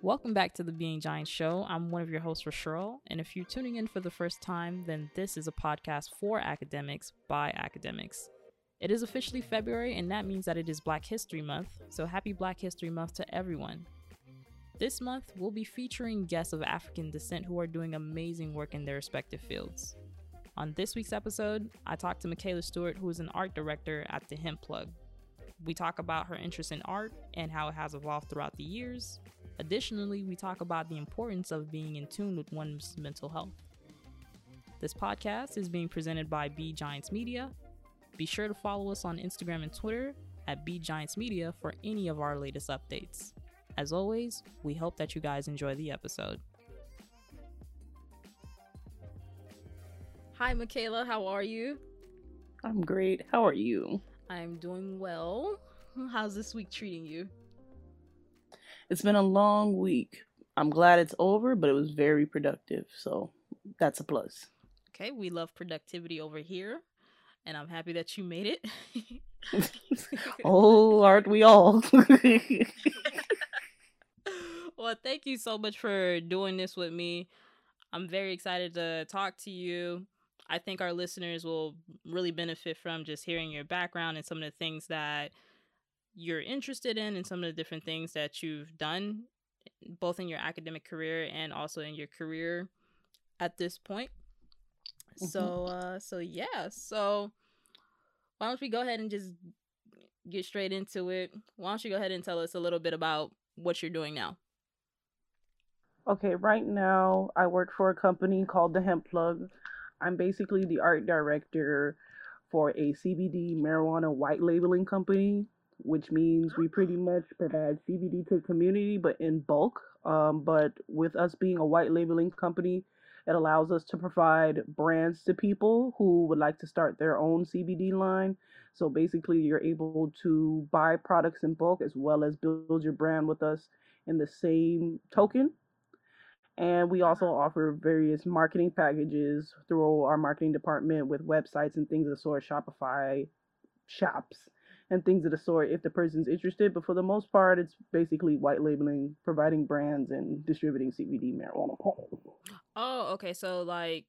Welcome back to the Being Giant Show. I'm one of your hosts, Rasherl, and if you're tuning in for the first time, then this is a podcast for academics by academics. It is officially February, and that means that it is Black History Month, so happy Black History Month to everyone. This month, we'll be featuring guests of African descent who are doing amazing work in their respective fields. On this week's episode, I talked to Michaela Stewart, who is an art director at the Hemp Plug. We talk about her interest in art and how it has evolved throughout the years. Additionally, we talk about the importance of being in tune with one's mental health. This podcast is being presented by B Giants Media. Be sure to follow us on Instagram and Twitter at B Giants Media for any of our latest updates. As always, we hope that you guys enjoy the episode. Hi, Michaela. How are you? I'm great. How are you? I'm doing well. How's this week treating you? It's been a long week. I'm glad it's over, but it was very productive. So that's a plus. Okay, we love productivity over here, and I'm happy that you made it. oh, aren't we all? well, thank you so much for doing this with me. I'm very excited to talk to you. I think our listeners will really benefit from just hearing your background and some of the things that you're interested in and some of the different things that you've done both in your academic career and also in your career at this point. Mm-hmm. So uh so yeah, so why don't we go ahead and just get straight into it? Why don't you go ahead and tell us a little bit about what you're doing now? Okay, right now I work for a company called the Hemp Plug. I'm basically the art director for a CBD marijuana white labeling company, which means we pretty much provide CBD to the community, but in bulk. Um, but with us being a white labeling company, it allows us to provide brands to people who would like to start their own CBD line. So basically, you're able to buy products in bulk as well as build your brand with us in the same token. And we also offer various marketing packages through our marketing department with websites and things of the sort, Shopify shops and things of the sort if the person's interested. But for the most part, it's basically white labeling, providing brands, and distributing CBD marijuana. Oh, okay. So, like,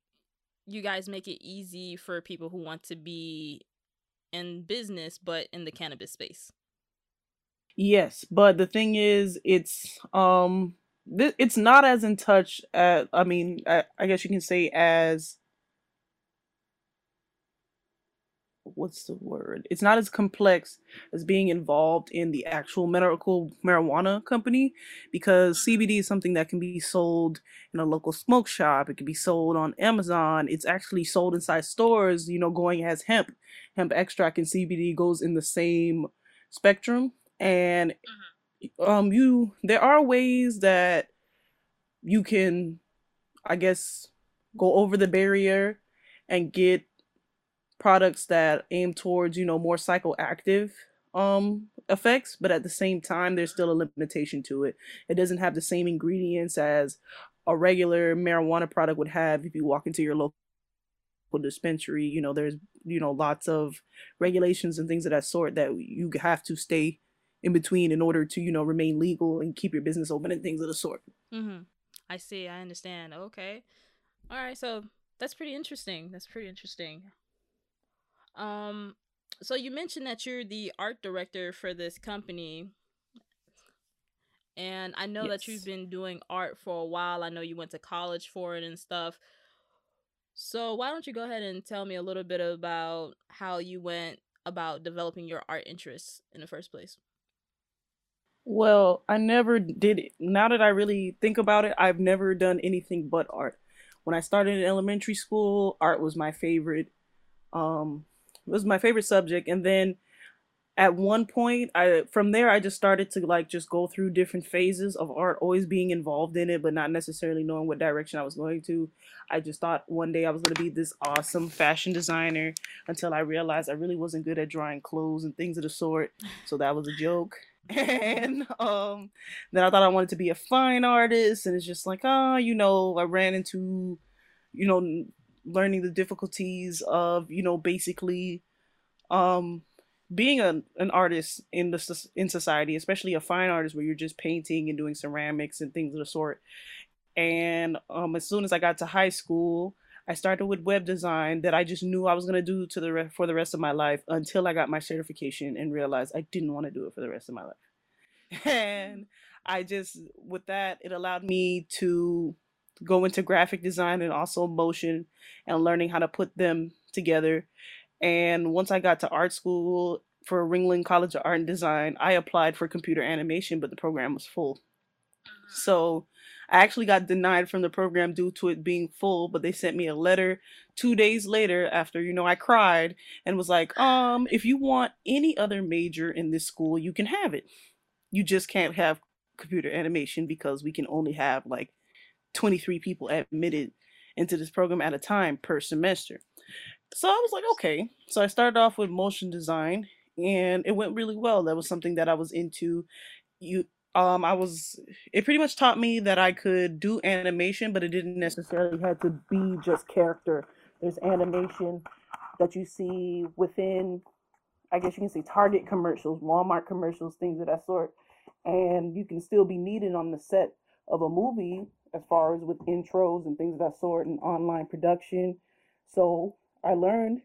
you guys make it easy for people who want to be in business, but in the cannabis space. Yes, but the thing is, it's um it's not as in touch at i mean I, I, guess you can say as what's the word? It's not as complex as being involved in the actual medical marijuana company because cbd is something that can be sold in a local smoke shop. It can be sold on amazon. It's actually sold inside stores you know going as hemp. Hemp extract and cbd goes in the same spectrum. And mm-hmm. um you there are ways that you can i guess go over the barrier and get products that aim towards you know more psychoactive um effects but at the same time there's still a limitation to it. It doesn't have the same ingredients as a regular marijuana product would have if you walk into your local dispensary. You know there's you know lots of regulations and things of that sort that you have to stay in between in order to you know remain legal and keep your business open and things of the sort. Mm-hmm. i see. I understand. Okay. All right. So that's pretty interesting. That's pretty interesting um so you mentioned that you're the art director for this company and i know yes. that you've been doing art for a while i know you went to college for it and stuff so why don't you go ahead and tell me a little bit about how you went about developing your art interests in the first place well, I never did it. Now that I really think about it, I've never done anything but art. When I started in elementary school, art was my favorite um was my favorite subject and then at one point I from there I just started to like just go through different phases of art, always being involved in it but not necessarily knowing what direction I was going to. I just thought one day I was going to be this awesome fashion designer until I realized I really wasn't good at drawing clothes and things of the sort. So that was a joke. and um then I thought I wanted to be a fine artist and it's just like oh, you know I ran into you know learning the difficulties of you know basically um being a, an artist in the in society, especially a fine artist where you're just painting and doing ceramics and things of the sort. And um, as soon as I got to high school, I started with web design that I just knew I was gonna do to the re- for the rest of my life until I got my certification and realized I didn't want to do it for the rest of my life. And I just with that it allowed me to go into graphic design and also motion and learning how to put them together. And once I got to art school for Ringling College of Art and Design, I applied for computer animation, but the program was full. Uh-huh. So I actually got denied from the program due to it being full, but they sent me a letter two days later after, you know, I cried and was like, um, if you want any other major in this school, you can have it. You just can't have computer animation because we can only have like 23 people admitted into this program at a time per semester. So I was like, okay. So I started off with motion design and it went really well. That was something that I was into. You um I was it pretty much taught me that I could do animation, but it didn't necessarily have to be just character. There's animation that you see within I guess you can say Target commercials, Walmart commercials, things of that sort. And you can still be needed on the set of a movie as far as with intros and things of that sort and online production. So I learned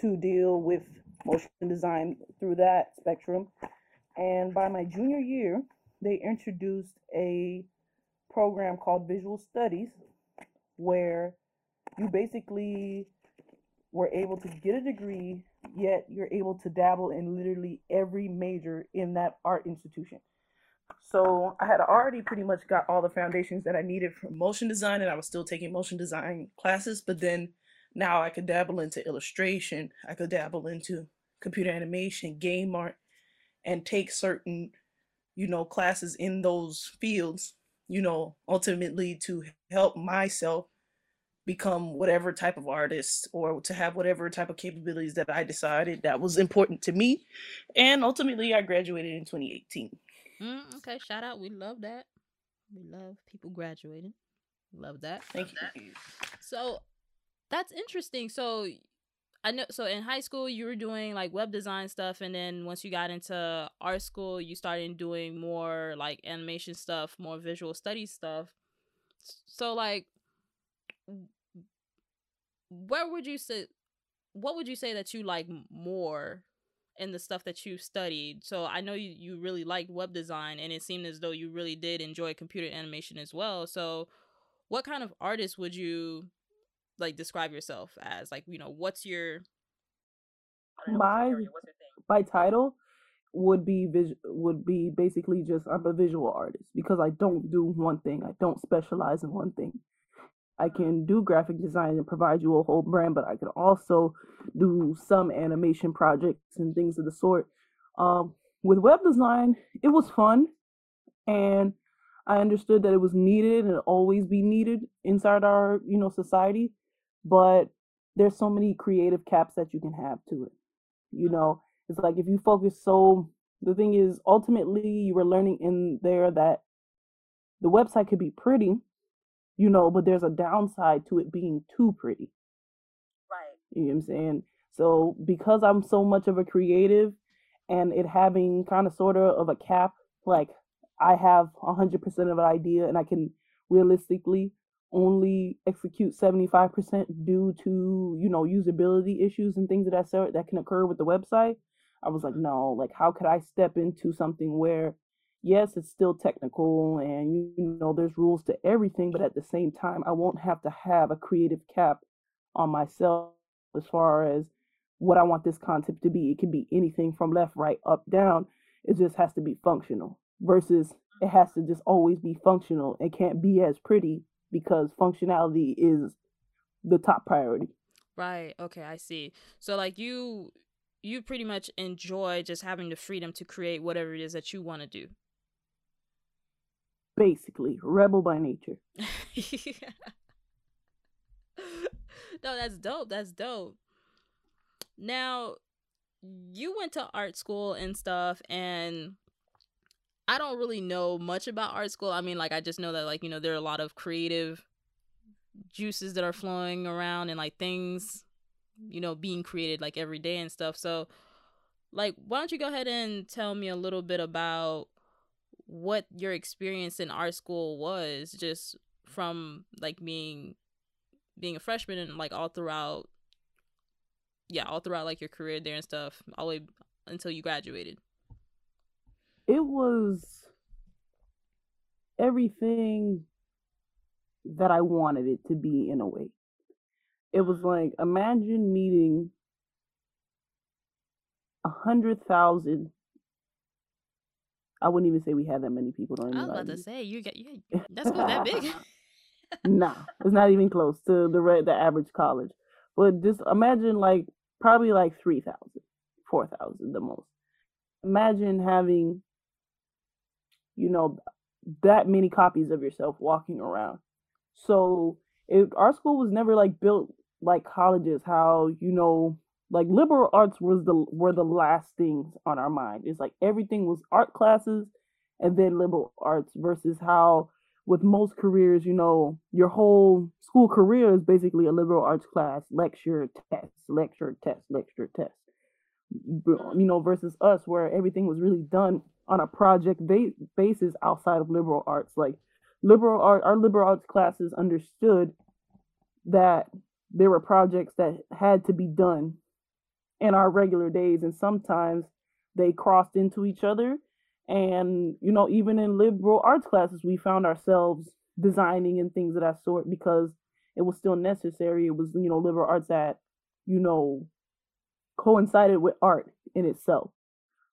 to deal with motion design through that spectrum. And by my junior year, they introduced a program called Visual Studies where you basically were able to get a degree, yet you're able to dabble in literally every major in that art institution. So I had already pretty much got all the foundations that I needed for motion design, and I was still taking motion design classes. But then now I could dabble into illustration, I could dabble into computer animation, game art, and take certain, you know, classes in those fields, you know, ultimately to help myself become whatever type of artist or to have whatever type of capabilities that I decided that was important to me. And ultimately, I graduated in 2018. Mm, okay, shout out. We love that. We love people graduating. Love that. Thank love you. That. So that's interesting. So I know so in high school you were doing like web design stuff and then once you got into art school you started doing more like animation stuff, more visual studies stuff. So like where would you say what would you say that you like more in the stuff that you studied. So I know you, you really liked web design and it seemed as though you really did enjoy computer animation as well. So what kind of artist would you like describe yourself as? Like, you know, what's your my what's your my title would be vis- would be basically just I'm a visual artist because I don't do one thing. I don't specialize in one thing. I can do graphic design and provide you a whole brand, but I can also do some animation projects and things of the sort. Um, with web design, it was fun, and I understood that it was needed and always be needed inside our you know society. But there's so many creative caps that you can have to it. You know, it's like if you focus so. The thing is, ultimately, you were learning in there that the website could be pretty, you know, but there's a downside to it being too pretty. Right. You know what I'm saying? So because I'm so much of a creative and it having kind of sort of of a cap, like I have 100% of an idea and I can realistically only execute 75% due to, you know, usability issues and things of that sort that can occur with the website. I was like, mm-hmm. no, like how could I step into something where yes, it's still technical and you know there's rules to everything, but at the same time, I won't have to have a creative cap on myself as far as what I want this concept to be. It can be anything from left, right, up, down. It just has to be functional versus it has to just always be functional. It can't be as pretty because functionality is the top priority. Right. Okay, I see. So like you you pretty much enjoy just having the freedom to create whatever it is that you want to do basically rebel by nature. no, that's dope. That's dope. Now, you went to art school and stuff, and I don't really know much about art school. I mean, like, I just know that, like, you know, there are a lot of creative juices that are flowing around and, like, things, you know, being created, like, every day and stuff. So, like why don't you go ahead and tell me a little bit about what your experience in art school was just from like being being a freshman and like all throughout yeah all throughout like your career there and stuff all the way until you graduated? It was everything that i wanted it to be in a way. It was like imagine meeting a hundred thousand I wouldn't even say we had that many people. Don't I was about to say you get you. That's not that big. nah, it's not even close to the red, the average college. But just imagine like probably like 3,000, 4,000 the most. Imagine having, you know, that many copies of yourself walking around. So it, our school was never like built like colleges, how you know like liberal arts was the were the last things on our mind. It's like everything was art classes and then liberal arts versus how with most careers, you know, your whole school career is basically a liberal arts class, lecture, test, lecture, test, lecture, test. You know, versus us where everything was really done on a project ba- basis outside of liberal arts. Like liberal art, our liberal arts classes understood that there were projects that had to be done in our regular days and sometimes they crossed into each other. And you know even in liberal arts classes we found ourselves designing and things of that sort because it was still necessary. It was you know liberal arts that you know coincided with art in itself.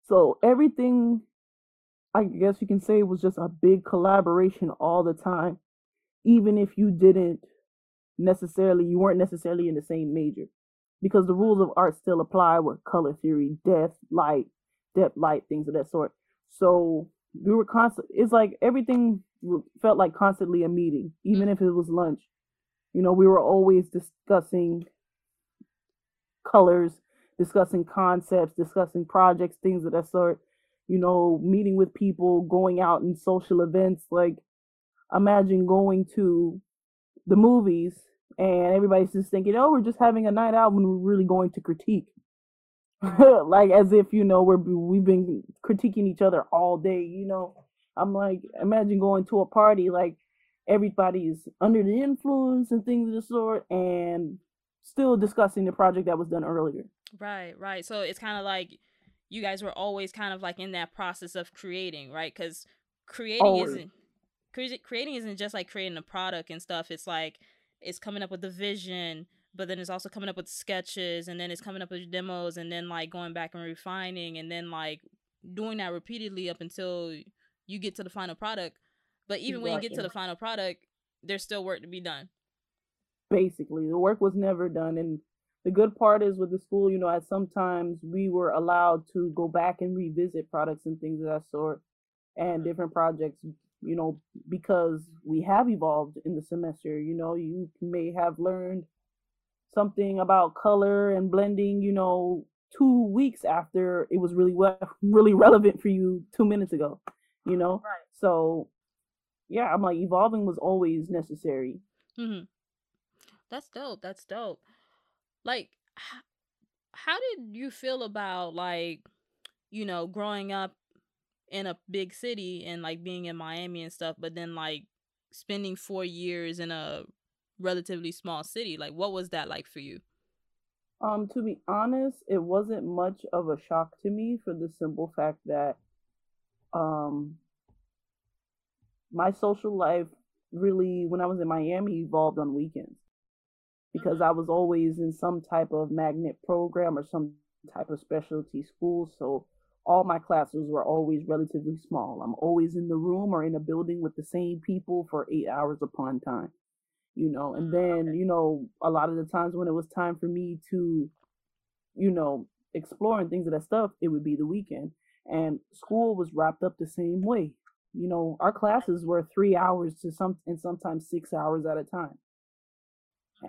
So everything i guess you can say was just a big collaboration all the time even if you didn't necessarily you weren't necessarily in the same major because the rules of art still apply with color theory, depth, light, depth, light, things of that sort. So we were constant. It's like everything felt like constantly a meeting, even if it was lunch. You know, we were always discussing colors, discussing concepts, discussing projects, things of that sort. You know, meeting with people, going out in social events. Like, imagine going to the movies and everybody's just thinking, oh, we're just having a night out when we're really going to critique. like as if you know we're we've been critiquing each other all day. You know, I'm like, imagine going to a party like everybody's under the influence and things of the sort, and still discussing the project that was done earlier. Right, right. So it's kind of like you guys were always kind of like in that process of creating, right? Because creating always. isn't creating isn't just like creating a product and stuff. It's like it's coming up with the vision but then it's also coming up with sketches and then it's coming up with demos and then like going back and refining and then like doing that repeatedly up until you get to the final product. But even when you get to the final product there's still work to be done. Basically the work was never done and the good part is with the school you know at sometimes we were allowed to go back and revisit products and things of that sort and mm-hmm. different projects you know, because we have evolved in the semester. You know, you may have learned something about color and blending, you know, two weeks after it was really well, really relevant for you two minutes ago, you know? Right. So, yeah, I'm like, evolving was always necessary. Mm-hmm. That's dope. That's dope. Like, how did you feel about, like, you know, growing up in a big city and like being in Miami and stuff, but then like spending four years in a relatively small city. Like, what was that like for you? Um, to be honest, it wasn't much of a shock to me for the simple fact that um my social life really when I was in Miami evolved on weekends because mm-hmm. I was always in some type of magnet program or some type of specialty school. So all my classes were always relatively small. I'm always in the room or in a building with the same people for eight hours upon time, you know. And mm, then, okay. you know, a lot of the times when it was time for me to, you know, explore and things of that stuff, it would be the weekend. And school was wrapped up the same way. You know, our classes were three hours to some and sometimes six hours at a time.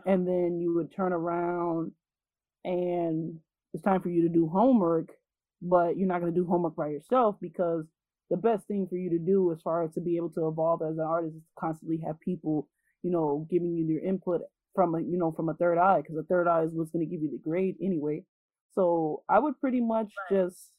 And then you would turn around and it's time for you to do homework but you're not going to do homework by yourself because the best thing for you to do as far as to be able to evolve as an artist is to constantly have people you know giving you your input from a you know from a third eye because a third eye is what's going to give you the grade anyway So I would pretty much just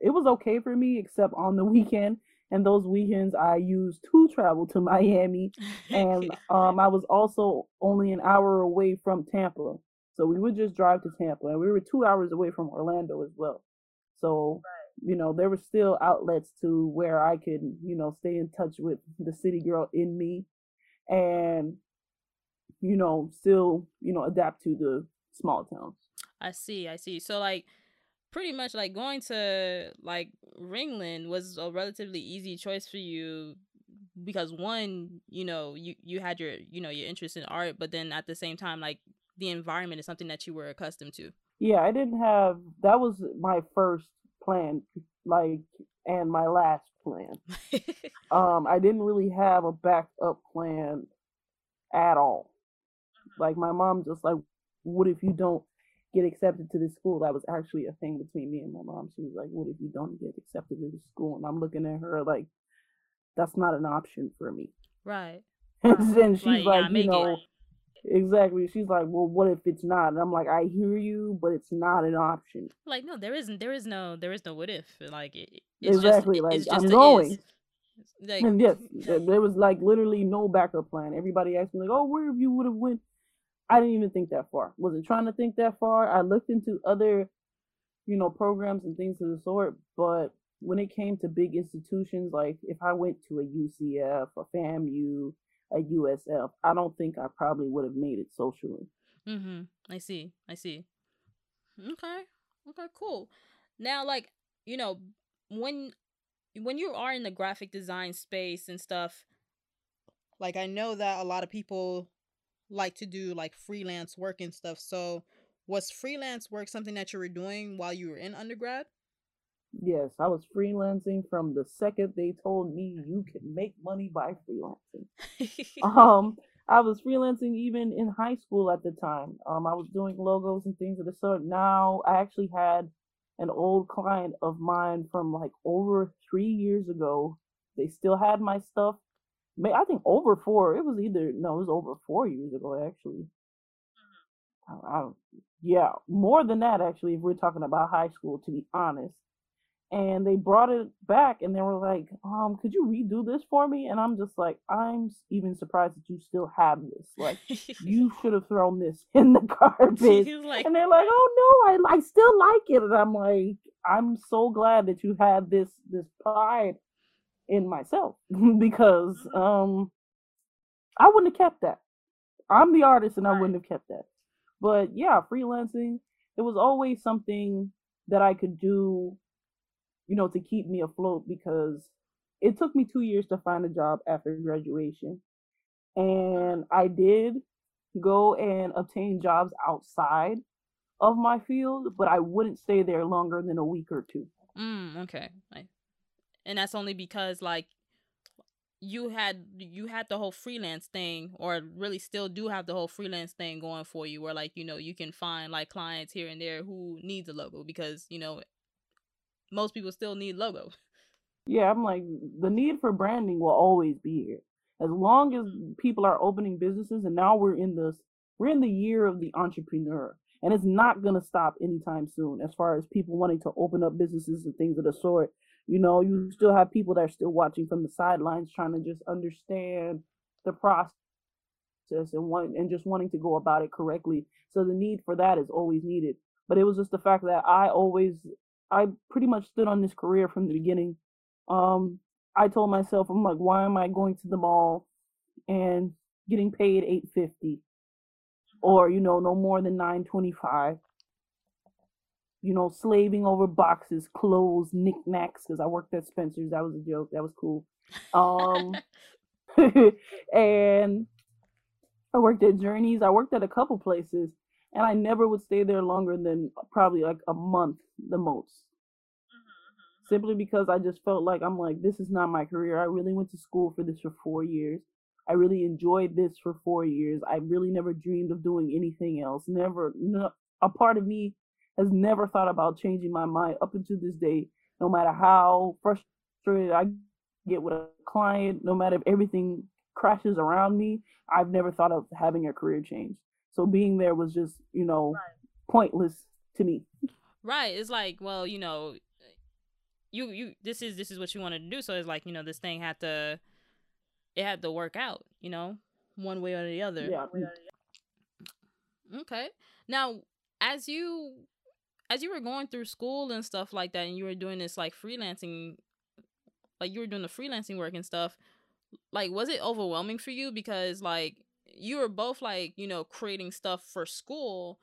it was okay for me except on the weekend and those weekends I used to travel to Miami and um I was also only an hour away from Tampa. So we would just drive to Tampa and we were 2 hours away from Orlando as well. So you know, there were still outlets to where I could, you know, stay in touch with the city girl in me and you know, still, you know, adapt to the small towns. I see, I see. So like pretty much like going to like Ringling was a relatively easy choice for you because one, you know, you you had your, you know, your interest in art, but then at the same time like the environment is something that you were accustomed to. Yeah, I didn't have that was my first plan like and my last plan. um I didn't really have a backup plan at all. Like my mom just like what if you don't get accepted to this school. That was actually a thing between me and my mom. She was like, What if you don't get accepted to this school? And I'm looking at her like, That's not an option for me. Right. and then she's like, You know, it. Exactly. She's like, Well, what if it's not? And I'm like, I hear you, but it's not an option. Like, no, there isn't, there is no, there is no what if. Like, it, exactly. Just, like, I'm going. Like, and yes, there was like literally no backup plan. Everybody asked me like, "Oh, where if you would have went I didn't even think that far. Wasn't trying to think that far. I looked into other, you know, programs and things of the sort, but when it came to big institutions, like if I went to a UCF, a FAMU, a USF, I don't think I probably would have made it socially. Mm-hmm. I see. I see. Okay. Okay, cool. Now like, you know, when when you are in the graphic design space and stuff, like I know that a lot of people like to do like freelance work and stuff. So was freelance work something that you were doing while you were in undergrad? Yes, I was freelancing from the second they told me you can make money by freelancing. um, I was freelancing even in high school at the time. Um, I was doing logos and things of the sort. Now I actually had an old client of mine from like over three years ago. They still had my stuff May I think over four. It was either no, it was over four years ago actually. Mm-hmm. I, I, yeah, more than that actually. If we're talking about high school, to be honest. And they brought it back, and they were like, "Um, could you redo this for me?" And I'm just like, "I'm even surprised that you still have this. Like, you should have thrown this in the garbage." Like... And they're like, "Oh no, I I still like it." And I'm like, "I'm so glad that you had this this pride in myself because mm-hmm. um I wouldn't have kept that. I'm the artist and I wouldn't have kept that. But yeah, freelancing, it was always something that I could do, you know, to keep me afloat because it took me two years to find a job after graduation. And I did go and obtain jobs outside of my field, but I wouldn't stay there longer than a week or two. Mm, okay and that's only because like you had you had the whole freelance thing or really still do have the whole freelance thing going for you where like you know you can find like clients here and there who needs a logo because you know most people still need logo yeah i'm like the need for branding will always be here as long as mm-hmm. people are opening businesses and now we're in this we're in the year of the entrepreneur and it's not going to stop anytime soon as far as people wanting to open up businesses and things of the sort you know, you still have people that are still watching from the sidelines trying to just understand the process and want and just wanting to go about it correctly. So the need for that is always needed. But it was just the fact that I always I pretty much stood on this career from the beginning. Um I told myself, I'm like, why am I going to the mall and getting paid eight fifty? Or, you know, no more than nine twenty five you know, slaving over boxes, clothes, knickknacks. Because I worked at Spencer's. That was a joke. That was cool. Um, and I worked at Journeys. I worked at a couple places, and I never would stay there longer than probably like a month, the most. Mm-hmm. Simply because I just felt like I'm like, this is not my career. I really went to school for this for four years. I really enjoyed this for four years. I really never dreamed of doing anything else. Never, no, a part of me has never thought about changing my mind up until this day, no matter how frustrated I get with a client, no matter if everything crashes around me, I've never thought of having a career change. So being there was just, you know, right. pointless to me. Right. It's like, well, you know, you you this is this is what you wanted to do, so it's like, you know, this thing had to it had to work out, you know, one way or the other. Yeah. Okay. Now, as you as you were going through school and stuff like that and you were doing this like freelancing like you were doing the freelancing work and stuff, like was it overwhelming for you because like you were both like, you know, creating stuff for school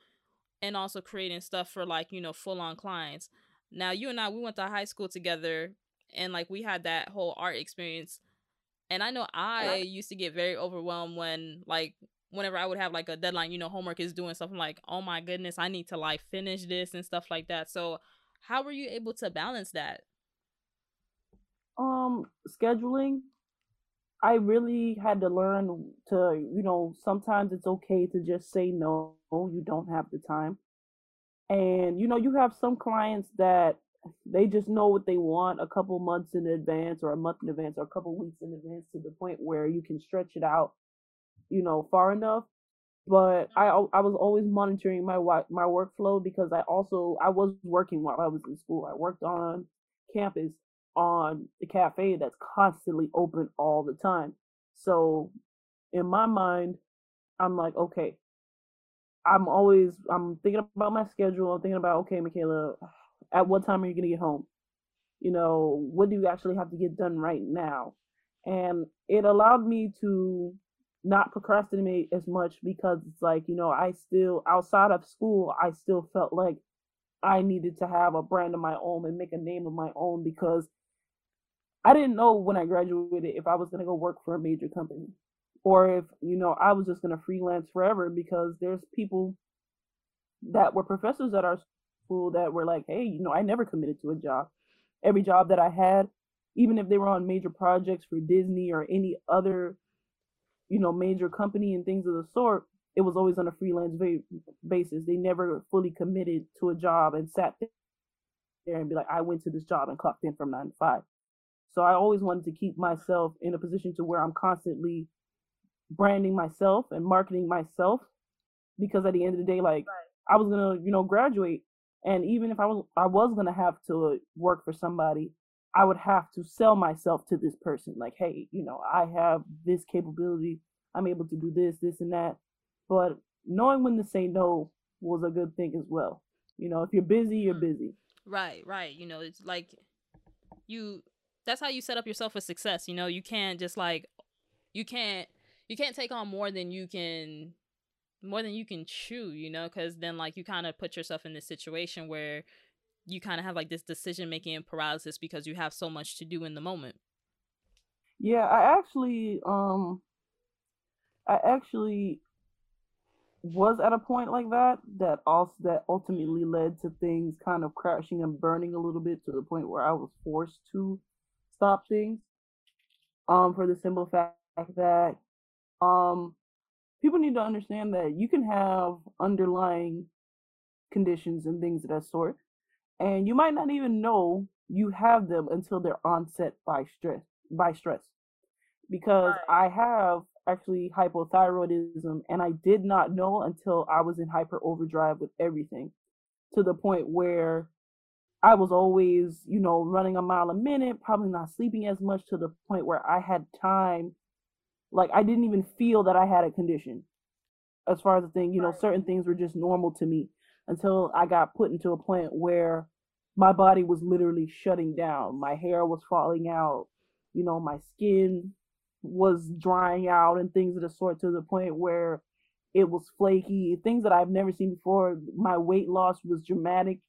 and also creating stuff for like, you know, full on clients. Now, you and I we went to high school together and like we had that whole art experience. And I know I used to get very overwhelmed when like whenever I would have like a deadline, you know, homework is doing something like, oh my goodness, I need to like finish this and stuff like that. So, how were you able to balance that? Um, scheduling. I really had to learn to, you know, sometimes it's okay to just say no. You don't have the time. And you know, you have some clients that they just know what they want a couple months in advance or a month in advance or a couple weeks in advance to the point where you can stretch it out you know, far enough. But I I was always monitoring my my workflow because I also I was working while I was in school. I worked on campus on the cafe that's constantly open all the time. So in my mind, I'm like, okay, I'm always I'm thinking about my schedule. I'm thinking about, okay, Michaela, at what time are you gonna get home? You know, what do you actually have to get done right now? And it allowed me to not procrastinate as much because it's like, you know, I still outside of school, I still felt like I needed to have a brand of my own and make a name of my own because I didn't know when I graduated if I was going to go work for a major company or if, you know, I was just going to freelance forever because there's people that were professors at our school that were like, hey, you know, I never committed to a job. Every job that I had, even if they were on major projects for Disney or any other you know, major company and things of the sort, it was always on a freelance basis. They never fully committed to a job and sat there and be like, I went to this job and clocked in from nine to five. So I always wanted to keep myself in a position to where I'm constantly branding myself and marketing myself because at the end of the day, like right. I was gonna, you know, graduate, and even if I was, I was gonna have to work for somebody. I would have to sell myself to this person. Like, hey, you know, I have this capability. I'm able to do this, this, and that. But knowing when to say no was a good thing as well. You know, if you're busy, you're mm-hmm. busy. Right, right. You know, it's like you that's how you set up yourself for success. You know, you can't just like you can't you can't take on more than you can more than you can chew, you know, cuz then like you kind of put yourself in this situation where you kind of have like this decision making paralysis because you have so much to do in the moment. Yeah, I actually um I actually was at a point like that that also that ultimately led to things kind of crashing and burning a little bit to the point where I was forced to stop things. Um for the simple fact that um people need to understand that you can have underlying conditions and things of that sort and you might not even know you have them until they're onset by stress by stress because right. i have actually hypothyroidism and i did not know until i was in hyper overdrive with everything to the point where i was always you know running a mile a minute probably not sleeping as much to the point where i had time like i didn't even feel that i had a condition as far as the thing you know certain things were just normal to me until I got put into a point where my body was literally shutting down. My hair was falling out, you know, my skin was drying out and things of the sort to the point where it was flaky, things that I've never seen before. My weight loss was dramatic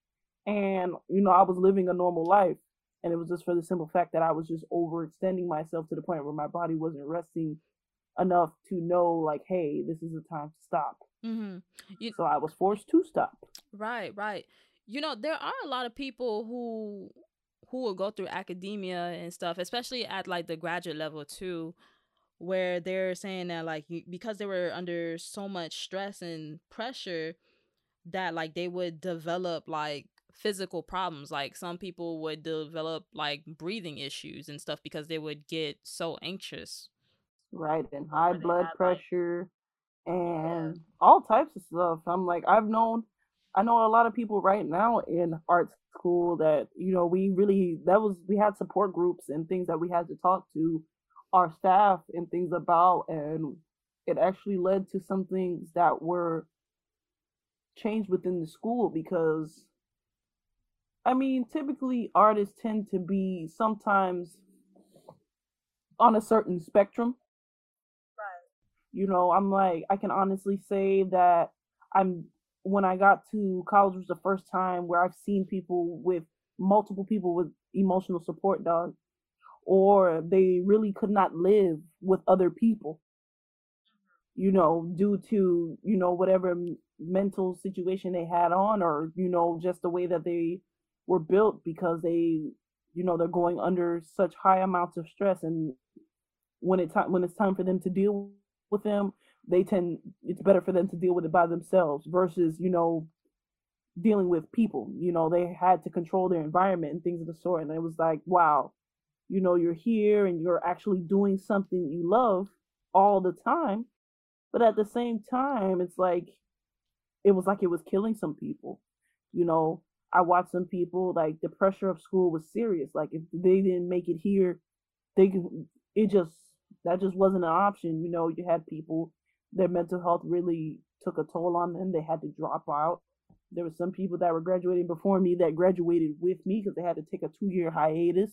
and you know, I was living a normal life. And it was just for the simple fact that I was just overextending myself to the point where my body wasn't resting enough to know like, hey, this is the time to stop. Mm-hmm. You, so I was forced to stop. Right, right. You know, there are a lot of people who who will go through academia and stuff, especially at like the graduate level too, where they're saying that like because they were under so much stress and pressure that like they would develop like physical problems like some people would develop like breathing issues and stuff because they would get so anxious right and high blood pressure and all types of stuff. I'm like, I've known, I know a lot of people right now in art school that you know we really that was we had support groups and things that we had to talk to our staff and things about and it actually led to some things that were changed within the school because I mean, typically artists tend to be sometimes on a certain spectrum. Right. You know, I'm like I can honestly say that I'm when I got to college was the first time where I've seen people with multiple people with emotional support dogs or they really could not live with other people you know due to you know whatever mental situation they had on or you know just the way that they were built because they you know they're going under such high amounts of stress and when it's time when it's time for them to deal with them they tend it's better for them to deal with it by themselves versus you know dealing with people you know they had to control their environment and things of the sort and it was like wow you know you're here and you're actually doing something you love all the time but at the same time it's like it was like it was killing some people you know i watched some people like the pressure of school was serious. Like if they didn't make it here they it just that just wasn't an option. You know you had people their mental health really took a toll on them. They had to drop out. There were some people that were graduating before me that graduated with me because they had to take a two year hiatus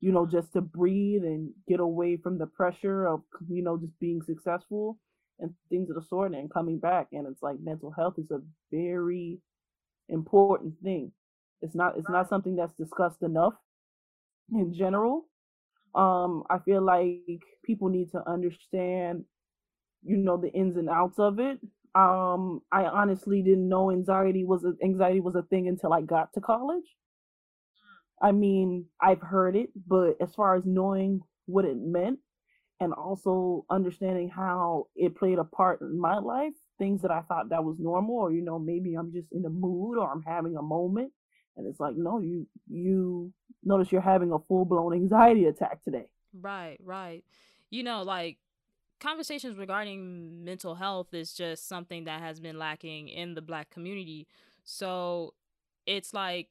you know, just to breathe and get away from the pressure of, you know, just being successful and things of the sort and coming back. And it's like mental health is a very important thing. It's not it's not something that's discussed enough in general. Um, I feel like people need to understand, you know, the ins and outs of it. Um, I honestly didn't know anxiety was a, anxiety was a thing until I got to college. I mean, I've heard it, but as far as knowing what it meant and also understanding how it played a part in my life, things that I thought that was normal, or you know, maybe I'm just in a mood or I'm having a moment, and it's like, no, you you notice you're having a full blown anxiety attack today. Right, right. You know, like conversations regarding mental health is just something that has been lacking in the black community. So it's like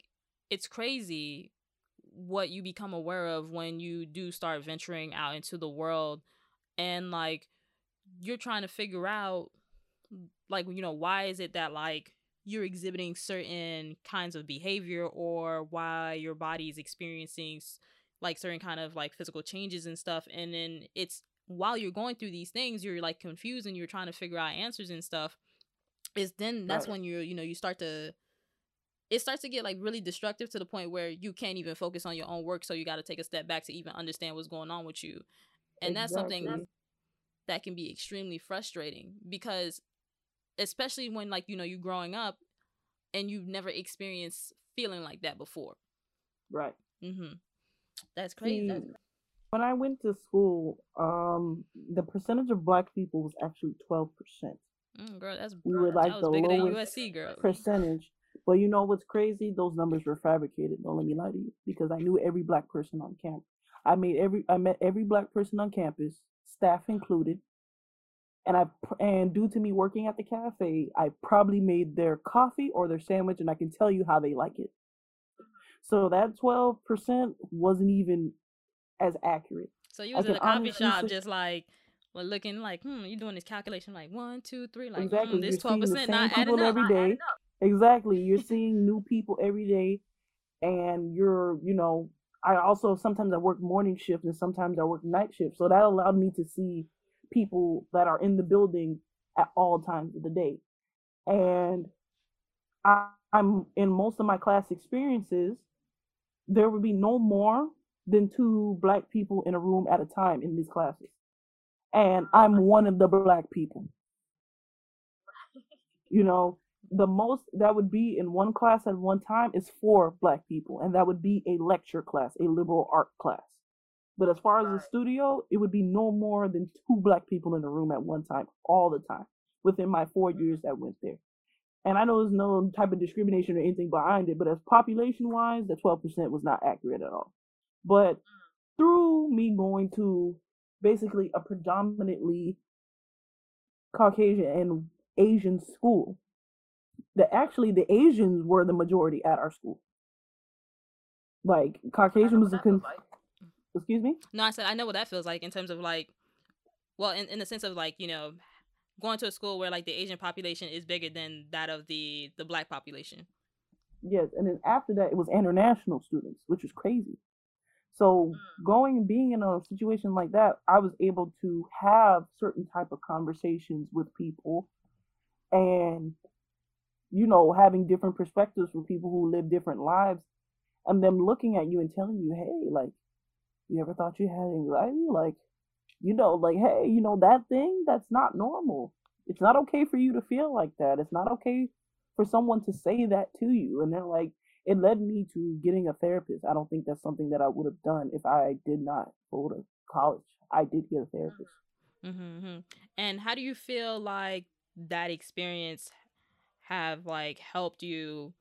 it's crazy what you become aware of when you do start venturing out into the world and like you're trying to figure out like you know why is it that like you're exhibiting certain kinds of behavior or why your body is experiencing like certain kind of like physical changes and stuff and then it's while you're going through these things you're like confused and you're trying to figure out answers and stuff is then that's right. when you're you know you start to it starts to get like really destructive to the point where you can't even focus on your own work so you got to take a step back to even understand what's going on with you and exactly. that's something that can be extremely frustrating because especially when like you know you're growing up and you've never experienced feeling like that before right mm-hmm that's crazy See, when i went to school um the percentage of black people was actually 12% mm, girl that's we were like the lowest USC, girl. percentage but you know what's crazy? Those numbers were fabricated. Don't let me lie to you, because I knew every black person on campus. I made every I met every black person on campus, staff included, and I and due to me working at the cafe, I probably made their coffee or their sandwich, and I can tell you how they like it. So that twelve percent wasn't even as accurate. So you was in a coffee shop, just like well, looking like, hmm, you're doing this calculation like one, two, three, like exactly. Hmm, this twelve percent not adding up. Every day. Exactly. You're seeing new people every day and you're, you know, I also sometimes I work morning shift and sometimes I work night shift. So that allowed me to see people that are in the building at all times of the day. And I, I'm in most of my class experiences, there would be no more than two black people in a room at a time in these classes. And I'm one of the black people. You know, the most that would be in one class at one time is four black people, and that would be a lecture class, a liberal art class. But as far as the studio, it would be no more than two black people in the room at one time, all the time, within my four years that went there. And I know there's no type of discrimination or anything behind it, but as population wise, the 12% was not accurate at all. But mm. through me going to basically a predominantly Caucasian and Asian school, that actually the Asians were the majority at our school. Like Caucasian was a con- like. Excuse me. No, I said I know what that feels like in terms of like, well, in in the sense of like you know, going to a school where like the Asian population is bigger than that of the the black population. Yes, and then after that, it was international students, which was crazy. So mm. going and being in a situation like that, I was able to have certain type of conversations with people and you know, having different perspectives from people who live different lives and them looking at you and telling you, hey, like, you ever thought you had anxiety? Like, you know, like, hey, you know, that thing, that's not normal. It's not okay for you to feel like that. It's not okay for someone to say that to you. And they're like, it led me to getting a therapist. I don't think that's something that I would have done if I did not go to college. I did get a therapist. Mm-hmm, mm-hmm. And how do you feel like that experience have like helped you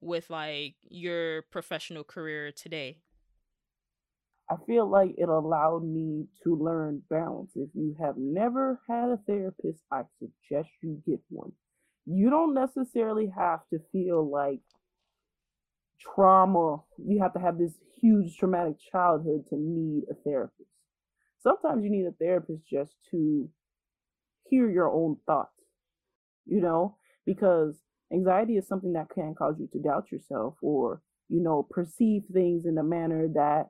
with like your professional career today? I feel like it allowed me to learn balance. If you have never had a therapist, I suggest you get one. You don't necessarily have to feel like trauma, you have to have this huge traumatic childhood to need a therapist. Sometimes you need a therapist just to hear your own thoughts, you know, because anxiety is something that can cause you to doubt yourself or, you know, perceive things in a manner that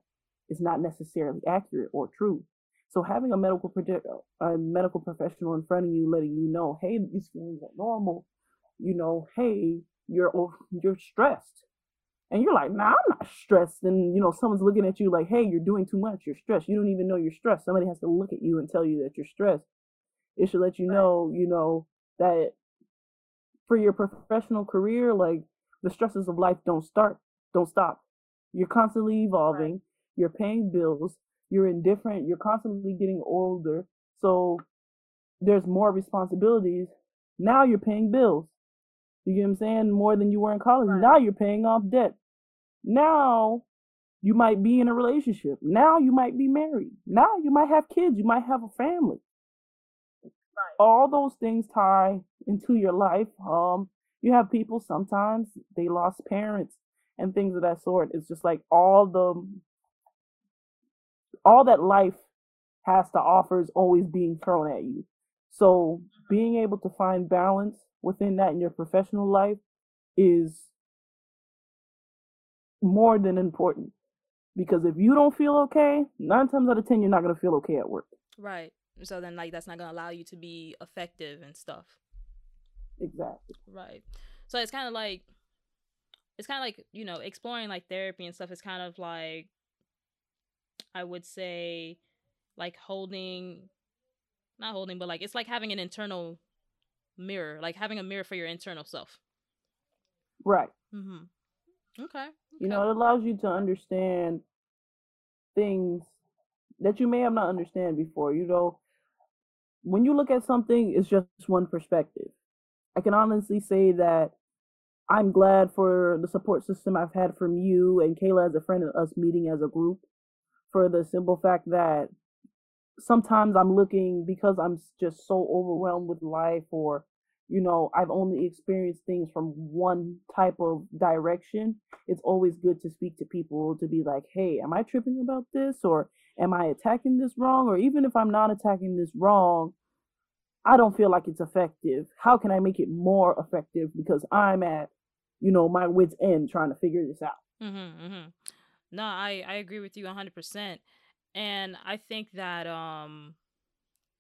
is not necessarily accurate or true. So having a medical project, uh, a medical professional in front of you, letting you know, hey, these feelings are normal. You know, hey, you're you're stressed, and you're like, nah, I'm not stressed. And you know, someone's looking at you like, hey, you're doing too much. You're stressed. You don't even know you're stressed. Somebody has to look at you and tell you that you're stressed. It should let you know, you know, that for your professional career, like the stresses of life don't start, don't stop. You're constantly evolving. Right. You're paying bills. You're indifferent. You're constantly getting older. So there's more responsibilities. Now you're paying bills. You get what I'm saying? More than you were in college. Right. Now you're paying off debt. Now you might be in a relationship. Now you might be married. Now you might have kids. You might have a family. Right. All those things tie into your life. Um, you have people sometimes they lost parents and things of that sort. It's just like all the all that life has to offer is always being thrown at you. So being able to find balance within that in your professional life is more than important. Because if you don't feel okay, nine times out of ten, you're not gonna feel okay at work. Right. So then, like, that's not gonna allow you to be effective and stuff. Exactly. Right. So it's kind of like, it's kind of like you know exploring like therapy and stuff. It's kind of like, I would say, like holding, not holding, but like it's like having an internal mirror, like having a mirror for your internal self. Right. Mm-hmm. Okay. okay. You know, it allows you to understand things that you may have not understand before. You know, when you look at something, it's just one perspective. I can honestly say that I'm glad for the support system I've had from you and Kayla as a friend and us meeting as a group for the simple fact that sometimes I'm looking because I'm just so overwhelmed with life or you know, I've only experienced things from one type of direction. It's always good to speak to people to be like, hey, am I tripping about this? Or am I attacking this wrong? Or even if I'm not attacking this wrong, I don't feel like it's effective. How can I make it more effective? Because I'm at, you know, my wits' end trying to figure this out. Mm-hmm, mm-hmm. No, I, I agree with you 100%. And I think that, um,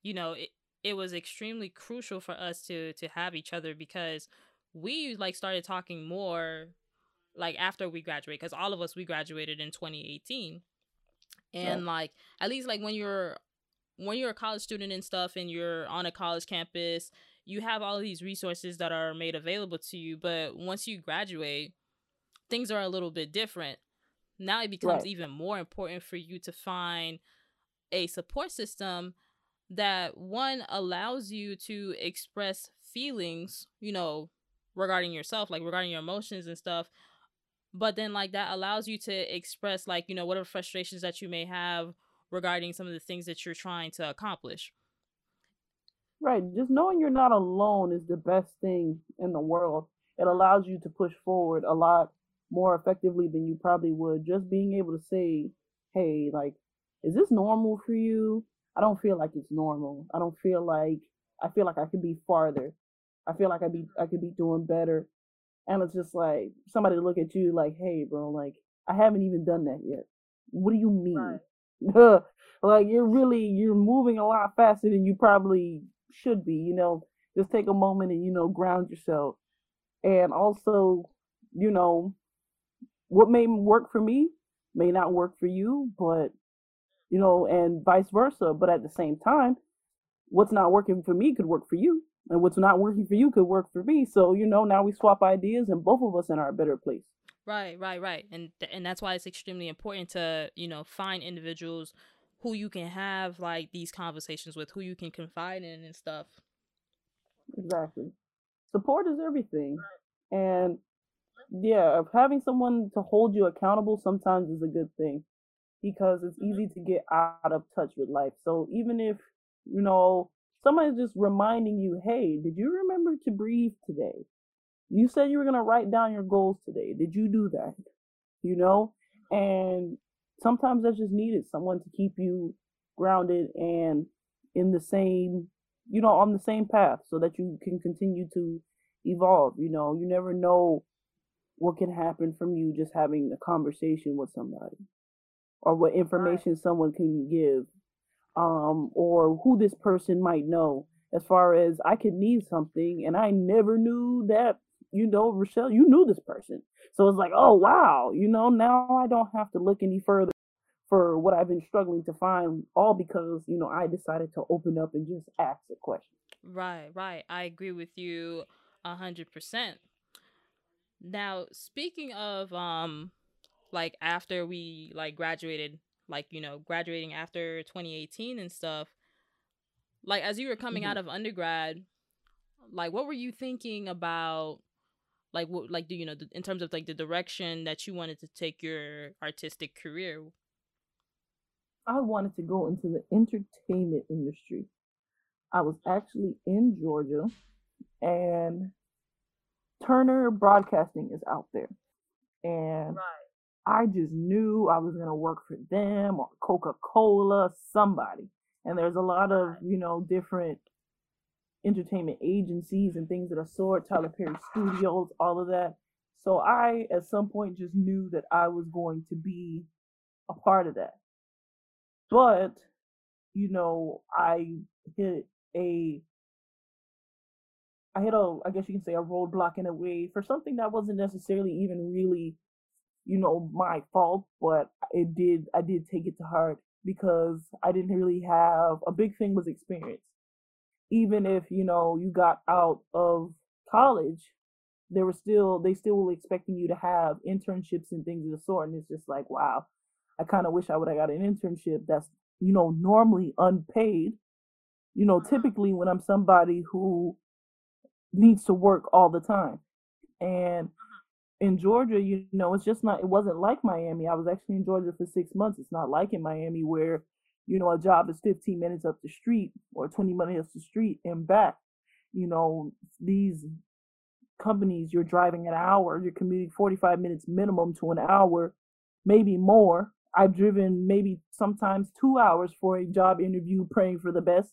you know, it, it was extremely crucial for us to to have each other because we like started talking more like after we graduated because all of us we graduated in 2018 and yeah. like at least like when you're when you're a college student and stuff and you're on a college campus you have all these resources that are made available to you but once you graduate things are a little bit different now it becomes right. even more important for you to find a support system that one allows you to express feelings, you know, regarding yourself, like regarding your emotions and stuff. But then, like, that allows you to express, like, you know, whatever frustrations that you may have regarding some of the things that you're trying to accomplish. Right. Just knowing you're not alone is the best thing in the world. it allows you to push forward a lot more effectively than you probably would just being able to say, hey, like, is this normal for you? I don't feel like it's normal. I don't feel like I feel like I could be farther. I feel like I be I could be doing better. And it's just like somebody look at you like, hey, bro, like I haven't even done that yet. What do you mean? Right. like you're really you're moving a lot faster than you probably should be. You know, just take a moment and you know ground yourself. And also, you know, what may work for me may not work for you, but you know, and vice versa. But at the same time, what's not working for me could work for you, and what's not working for you could work for me. So you know, now we swap ideas, and both of us in our better place. Right, right, right, and th- and that's why it's extremely important to you know find individuals who you can have like these conversations with, who you can confide in and stuff. Exactly. Support is everything, and yeah, having someone to hold you accountable sometimes is a good thing because it's mm-hmm. easy to get out of touch with life. So even if, you know, somebody's just reminding you, hey, did you remember to breathe today? You said you were going to write down your goals today. Did you do that? You know? And sometimes that's just needed someone to keep you grounded and in the same, you know, on the same path so that you can continue to evolve. You know, you never know what can happen from you just having a conversation with somebody or what information right. someone can give um or who this person might know as far as I could need something and I never knew that you know Rochelle you knew this person. So it's like oh wow you know now I don't have to look any further for what I've been struggling to find all because you know I decided to open up and just ask a question. Right right I agree with you a hundred percent now speaking of um like after we like graduated like you know graduating after 2018 and stuff like as you were coming mm-hmm. out of undergrad like what were you thinking about like what like do you know in terms of like the direction that you wanted to take your artistic career i wanted to go into the entertainment industry i was actually in georgia and turner broadcasting is out there and right. I just knew I was gonna work for them or Coca Cola, somebody. And there's a lot of you know different entertainment agencies and things of the sort, Tyler Perry Studios, all of that. So I, at some point, just knew that I was going to be a part of that. But, you know, I hit a, I hit a, I guess you can say a roadblock in a way for something that wasn't necessarily even really you know, my fault, but it did, I did take it to heart because I didn't really have a big thing was experience. Even if, you know, you got out of college, they were still, they still were expecting you to have internships and things of the sort. And it's just like, wow, I kind of wish I would have got an internship that's, you know, normally unpaid. You know, mm-hmm. typically when I'm somebody who needs to work all the time. And uh-huh. in Georgia, you know, it's just not, it wasn't like Miami. I was actually in Georgia for six months. It's not like in Miami where, you know, a job is 15 minutes up the street or 20 minutes up the street and back. You know, these companies, you're driving an hour, you're commuting 45 minutes minimum to an hour, maybe more. I've driven maybe sometimes two hours for a job interview praying for the best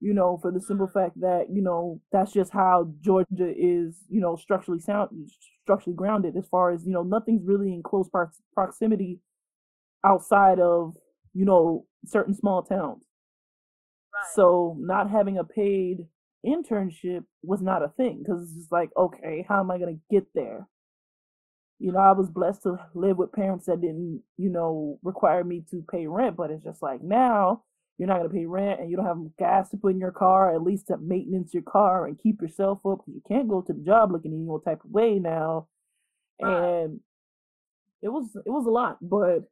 you know, for the simple mm-hmm. fact that, you know, that's just how Georgia is, you know, structurally sound, structurally grounded as far as, you know, nothing's really in close proximity outside of, you know, certain small towns. Right. So not having a paid internship was not a thing because it's just like, okay, how am I going to get there? You know, I was blessed to live with parents that didn't, you know, require me to pay rent, but it's just like now you're not going to pay rent and you don't have gas to put in your car, at least to maintenance your car and keep yourself up you can't go to the job looking any old type of way now. And it was it was a lot, but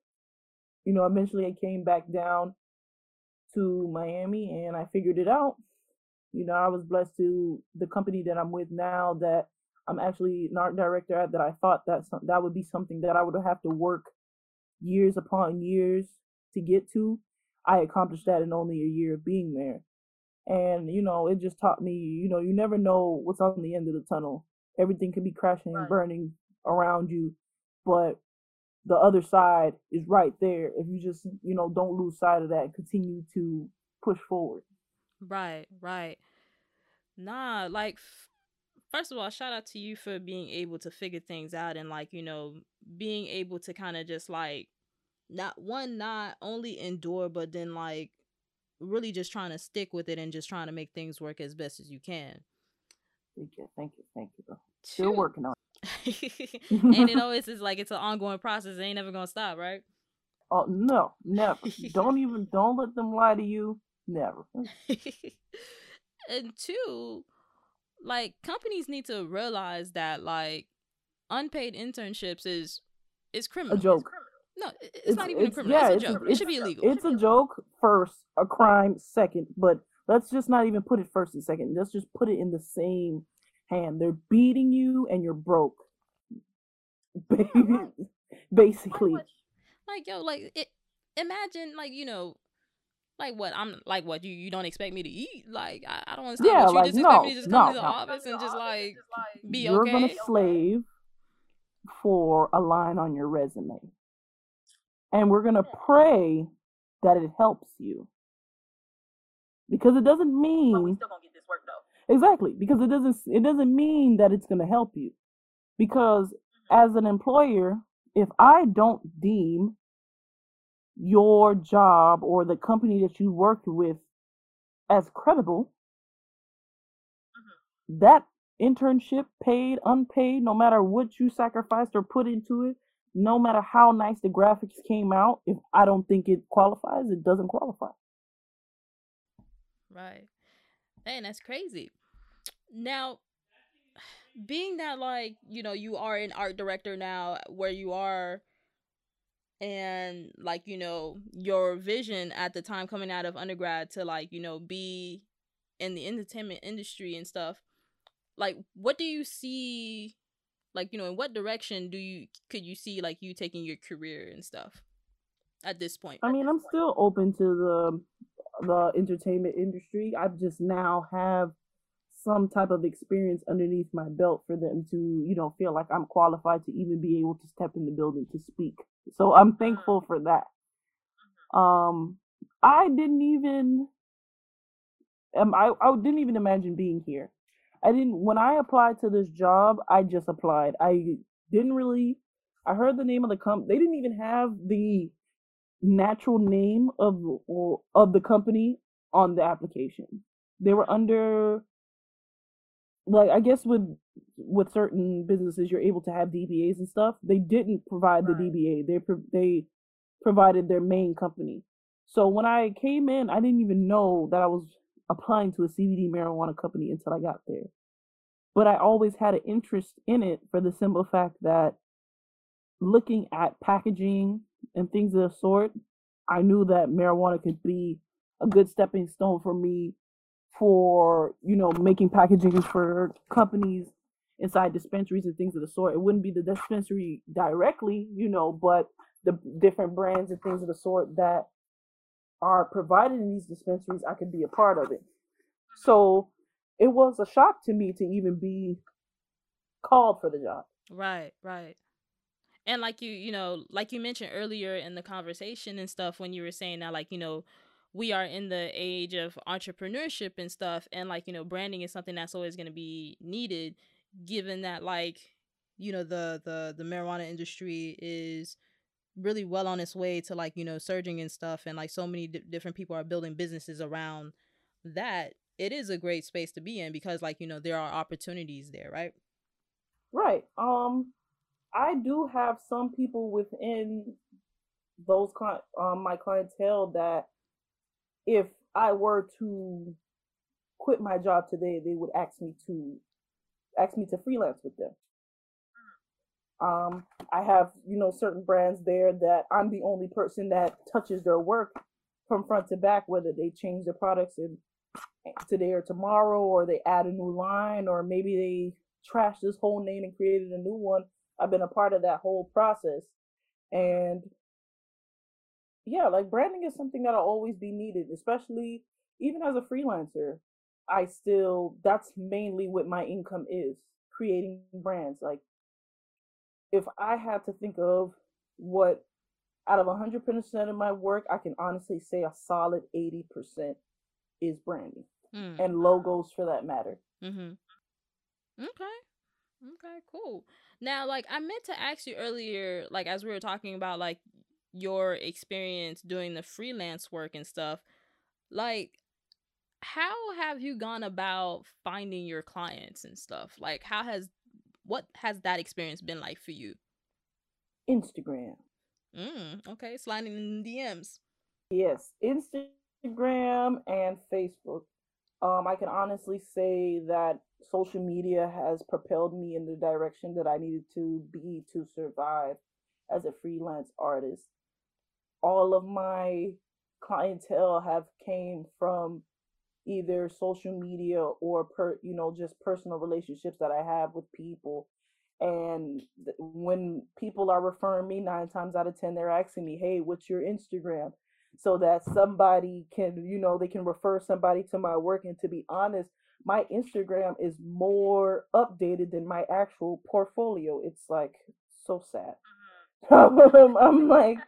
you know, eventually I came back down to Miami and I figured it out. You know, I was blessed to the company that I'm with now that I'm actually an art director at that I thought that that would be something that I would have to work years upon years to get to I accomplished that in only a year of being there. And, you know, it just taught me, you know, you never know what's on the end of the tunnel. everything can be crashing and burning around you, but the other side is right there if you just you know don't lose sight of that and continue to push forward. Right, right. Nah, like first of all, shout out to you for being able to figure things out and like, you know, being able to kind of just like not one not only endure but then like really just trying to stick with it and just trying to make things work as best as you can. Thank you, thank you, thank you. Still working on. It. And it always is like it's an ongoing process. It ain't never gonna stop, right? Oh no, never. don't even don't let them lie to you. Never. and two, like companies need to realize that like unpaid internships is is criminal. A joke. No, i- it's, not even a criminal. yeah, it's a joke. it should be illegal. It's a joke first, a crime second, but let's just not even put it first and second. Let's just put it in the same hand. They're beating you and you're broke. Basically. like yo, like it. Imagine like you know. Like what? I'm like what? You you don't expect me to eat? Like I, I don't understand. Yeah, what you like, just expect me to just come no, to the no. office and just like be you're okay? gonna slave for a line on your resume. And we're gonna pray that it helps you. Because it doesn't mean still gonna get this work though. Exactly, because it doesn't it doesn't mean that it's going to help you. Because mm-hmm. as an employer, if I don't deem your job or the company that you worked with as credible, mm-hmm. that internship, paid, unpaid, no matter what you sacrificed or put into it, no matter how nice the graphics came out, if I don't think it qualifies, it doesn't qualify. Right. Man, that's crazy. Now, being that like, you know, you are an art director now where you are and like, you know, your vision at the time coming out of undergrad to like, you know, be in the entertainment industry and stuff. Like what do you see like, you know, in what direction do you could you see like you taking your career and stuff at this point? I mean, I'm still open to the the entertainment industry. I just now have some type of experience underneath my belt for them to, you know, feel like I'm qualified to even be able to step in the building to speak. So I'm thankful for that. Um, I didn't even, um, I I didn't even imagine being here. I didn't when I applied to this job. I just applied. I didn't really. I heard the name of the comp. They didn't even have the natural name of or, of the company on the application. They were under like I guess with with certain businesses you're able to have DBAs and stuff. They didn't provide the DBA. They pro- they provided their main company. So when I came in, I didn't even know that I was applying to a CBD marijuana company until I got there. But I always had an interest in it for the simple fact that looking at packaging and things of the sort, I knew that marijuana could be a good stepping stone for me for, you know, making packaging for companies inside dispensaries and things of the sort. It wouldn't be the dispensary directly, you know, but the different brands and things of the sort that are provided in these dispensaries, I could be a part of it. So it was a shock to me to even be called for the job. Right, right. And like you, you know, like you mentioned earlier in the conversation and stuff when you were saying that like, you know, we are in the age of entrepreneurship and stuff and like, you know, branding is something that's always going to be needed given that like, you know, the the the marijuana industry is really well on its way to like, you know, surging and stuff and like so many di- different people are building businesses around that. It is a great space to be in because like, you know, there are opportunities there, right? Right. Um, I do have some people within those cli- um my clientele that if I were to quit my job today, they would ask me to ask me to freelance with them. Um, I have you know certain brands there that I'm the only person that touches their work from front to back, whether they change their products in today or tomorrow, or they add a new line, or maybe they trash this whole name and created a new one. I've been a part of that whole process. And yeah, like branding is something that'll always be needed, especially even as a freelancer. I still that's mainly what my income is creating brands. Like if I had to think of what out of 100% of my work, I can honestly say a solid 80% is branding mm. and logos for that matter. Mm-hmm. Okay. Okay, cool. Now, like I meant to ask you earlier, like as we were talking about like your experience doing the freelance work and stuff, like how have you gone about finding your clients and stuff? Like how has what has that experience been like for you? Instagram. Mm, okay, sliding in DMs. Yes, Instagram and Facebook. Um, I can honestly say that social media has propelled me in the direction that I needed to be to survive as a freelance artist. All of my clientele have came from either social media or per you know just personal relationships that I have with people. And when people are referring me nine times out of ten they're asking me hey what's your instagram? So that somebody can you know they can refer somebody to my work. And to be honest my instagram is more updated than my actual portfolio. It's like so sad. Mm-hmm. i'm like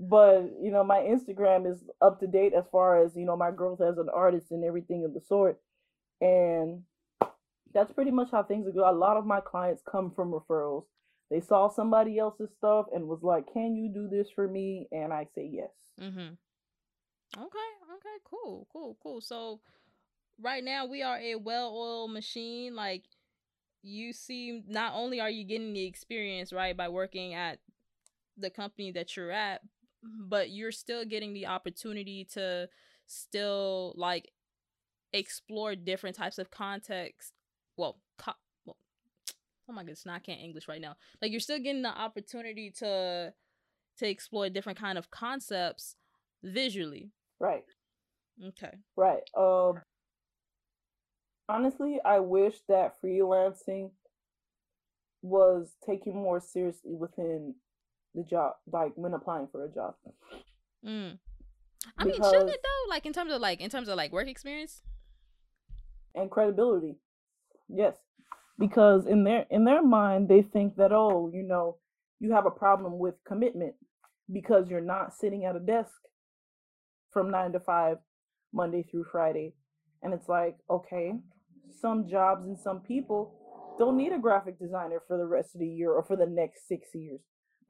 but you know my instagram is up to date as far as you know my growth as an artist and everything of the sort. And that's pretty much how things go a lot of my clients come from referrals. They saw somebody else's stuff and was like can you do this for me? And i say yes. Mm-hmm. okay okay cool cool cool. So right now we are a well-oiled machine like you seem not only are you getting the experience right by working at the company that you're at but you're still getting the opportunity to still like explore different types of context well, co- well oh my goodness now i can't english right now like you're still getting the opportunity to to explore different kind of concepts visually. Right. Okay. Right um honestly i wish that freelancing was taken more seriously within the job, like when applying for a job. Mm. I because, mean, shouldn't it though? Like in terms of like in terms of like work experience and credibility. Yes, because in their in their mind they think that oh, you know, you have a problem with commitment because you're not sitting at a desk from nine to five, Monday through Friday, and it's like okay, some jobs and some people don't need a graphic designer for the rest of the year or for the next six years.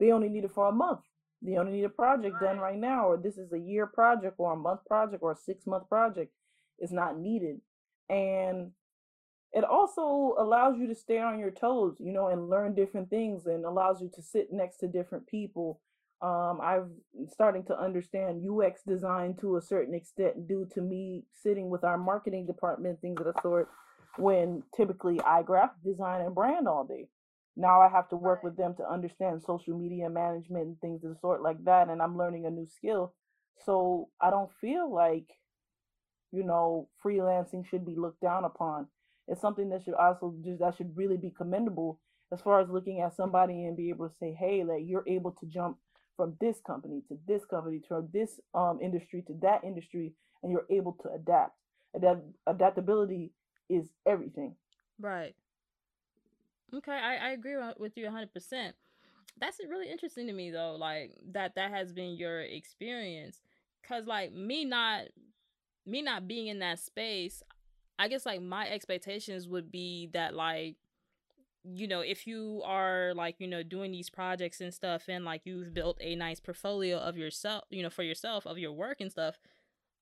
They only need it for a month. They only need a project done right now, or this is a year project, or a month project, or a six month project. It's not needed. And it also allows you to stay on your toes, you know, and learn different things and allows you to sit next to different people. Um, I'm starting to understand UX design to a certain extent due to me sitting with our marketing department, things of the sort, when typically I graphic design and brand all day now I have to work with them to understand social media management and things of the sort like that. And I'm learning a new skill. So I don't feel like, you know, freelancing should be looked down upon. It's something that should also just that should really be commendable as far as looking at somebody and be able to say, hey, like you're able to jump from this company to this company to this um industry to that industry and you're able to adapt. Adapt adaptability is everything. Right. Okay, I, I agree with you 100%. That's really interesting to me though, like that that has been your experience cuz like me not me not being in that space, I guess like my expectations would be that like you know, if you are like, you know, doing these projects and stuff and like you've built a nice portfolio of yourself, you know, for yourself of your work and stuff,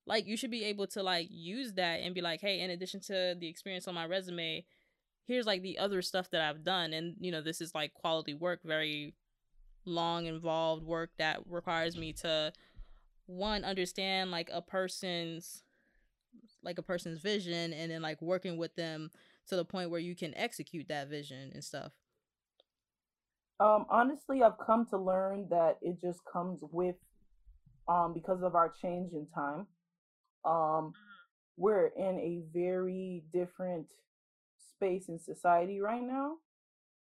like you should be able to like use that and be like, hey, in addition to the experience on my resume, here's like the other stuff that I've done and you know this is like quality work very long involved work that requires me to one understand like a person's like a person's vision and then like working with them to the point where you can execute that vision and stuff um honestly i've come to learn that it just comes with um because of our change in time um mm-hmm. we're in a very different space in society right now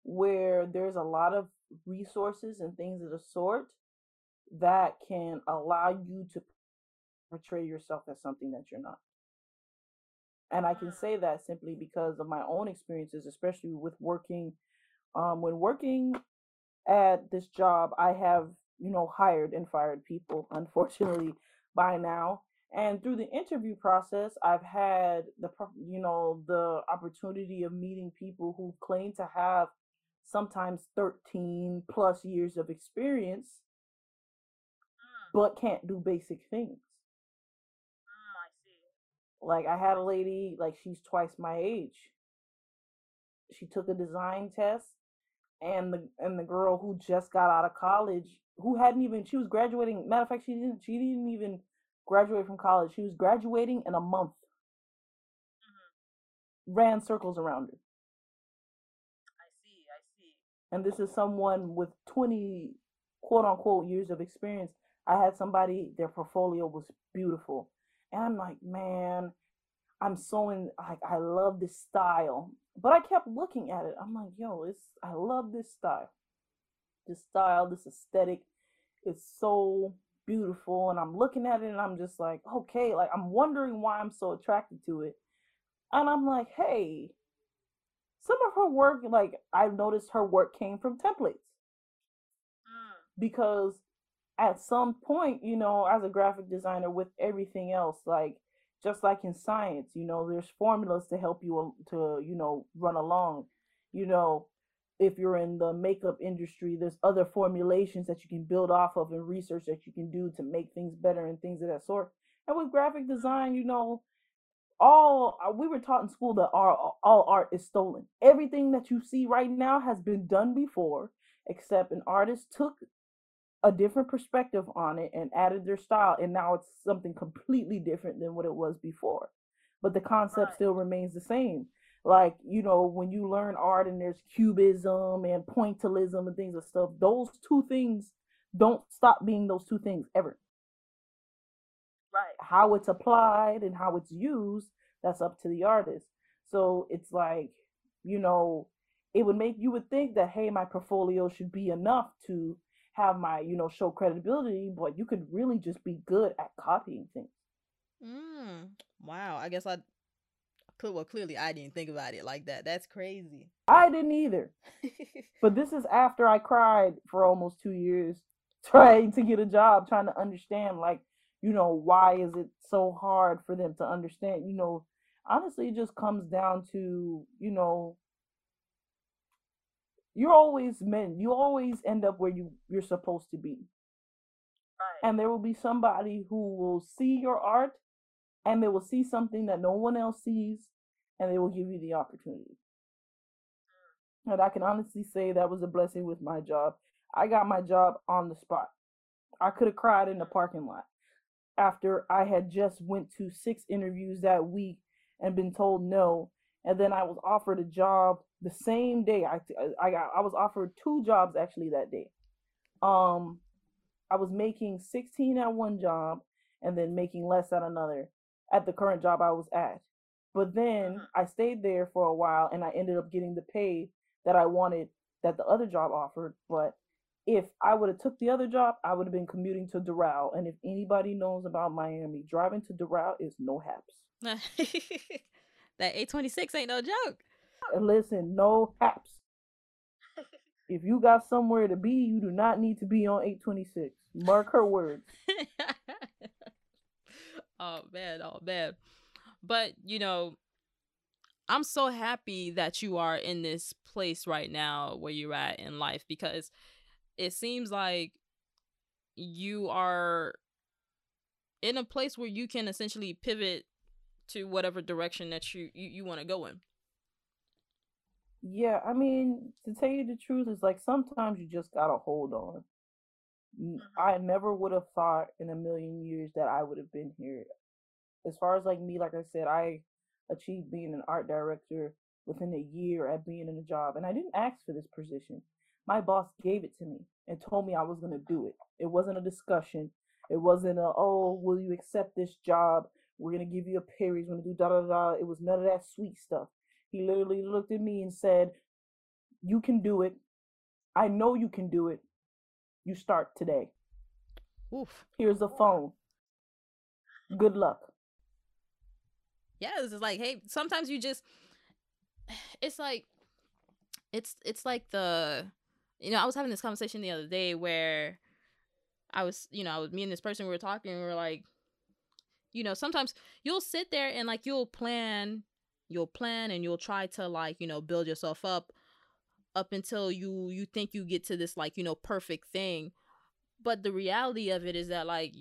where there's a lot of resources and things of the sort that can allow you to portray yourself as something that you're not. And I can say that simply because of my own experiences, especially with working. Um, when working at this job, I have, you know, hired and fired people, unfortunately, by now. And through the interview process, I've had the, you know, the opportunity of meeting people who claim to have sometimes 13 plus years of experience, Mm, but can't do basic things. mm, I see. Like I had a lady, like she's twice my age. She took a design test and the and the girl who just got out of college, who hadn't even she was graduating, matter of fact, she didn't she didn't even graduate from college. She was graduating in a month. hmm Ran circles around her. I see. I see. And this is someone with 20 quote unquote years of experience. I had somebody, their portfolio was beautiful. And I'm like, man, I'm so in like I love this style. But I kept looking at it. I'm like, yo, it's I love this style. This style, this aesthetic is so beautiful. And I'm looking at it and I'm just like, okay, like I'm wondering why I'm so attracted to it. And I'm like, hey, some of her work, like I've noticed her work came from templates Mm, because at some point, you know, as a graphic designer with everything else, like just like in science, you know, there's formulas to help you to, you know, run along. You know, if you're in the makeup industry, there's other formulations that you can build off of and research that you can do to make things better and things of that sort. And with graphic design, you know, all uh, we were taught in school that all, all art is stolen. Everything that you see right now has been done before, except an artist took a different perspective on it and added their style and now it's something completely different than what it was before but the concept right. still remains the same like you know when you learn art and there's cubism and pointillism and things and stuff those two things don't stop being those two things ever Right. how it's applied and how it's used that's up to the artist so it's like you know it would make you would think that hey my portfolio should be enough to have my you know show credibility but you could really just be good at copying things Mm, wow. I guess I well clearly I didn't think about it like that. That's crazy. i didn't either but this is after i cried for almost two years trying to get a job trying to understand like you know why is it so hard for them to understand you know honestly it just comes down to you know you're always meant you always end up where you you're supposed to be Right. and there will be somebody who will see your art and they will see something that no one else sees and they will give you the opportunity. And i can honestly say that was a blessing with my job. I got my job on the spot. I could have cried in the parking lot after i had just went to six interviews that week and been told no and then i was offered a job the same day. I i got i was offered two jobs actually that day. Um I was making 16 at one job and then making less at another at the current job I was at. But then Mhm. I stayed there for a while and I ended up getting the pay that I wanted that the other job offered. But if I would have took the other job, I would have been commuting to Doral. And if anybody knows about Miami, driving to Doral is no haps. that 826 ain't no joke. Listen, no haps. If you got somewhere to be, you do not need to be on 826. Mark her words. oh man, oh man. But you know, I'm so happy that you are in this place right now where you're at in life because it seems like you are in a place where you can essentially pivot to whatever direction that you you, you want to go in. Yeah, I mean, to tell you the truth, it's like sometimes you just gotta hold on. Mhm. I never would have thought in a million years that I would have been here. As far as like me, like I said, I achieved being an art director within a year at being in a job, and I didn't ask for this position. My boss gave it to me and told me I was gonna do it. It wasn't a discussion. It wasn't a, oh, will you accept this job? We're gonna give you a pay raise. We're gonna do da da da. It was none of that sweet stuff. He literally looked at me and said, You can do it. I know you can do it. You start today. Oof. Here's a phone. Good luck. yeah, it's like, hey, sometimes you just it's like it's it's like the you know, I was having this conversation the other day where I was, you know, I was me and this person we were talking, we were like, you know, sometimes you'll sit there and like you'll plan, you'll plan and you'll try to like, you know, build yourself up up until you you think you get to this like, you know, perfect thing. But the reality of it is that like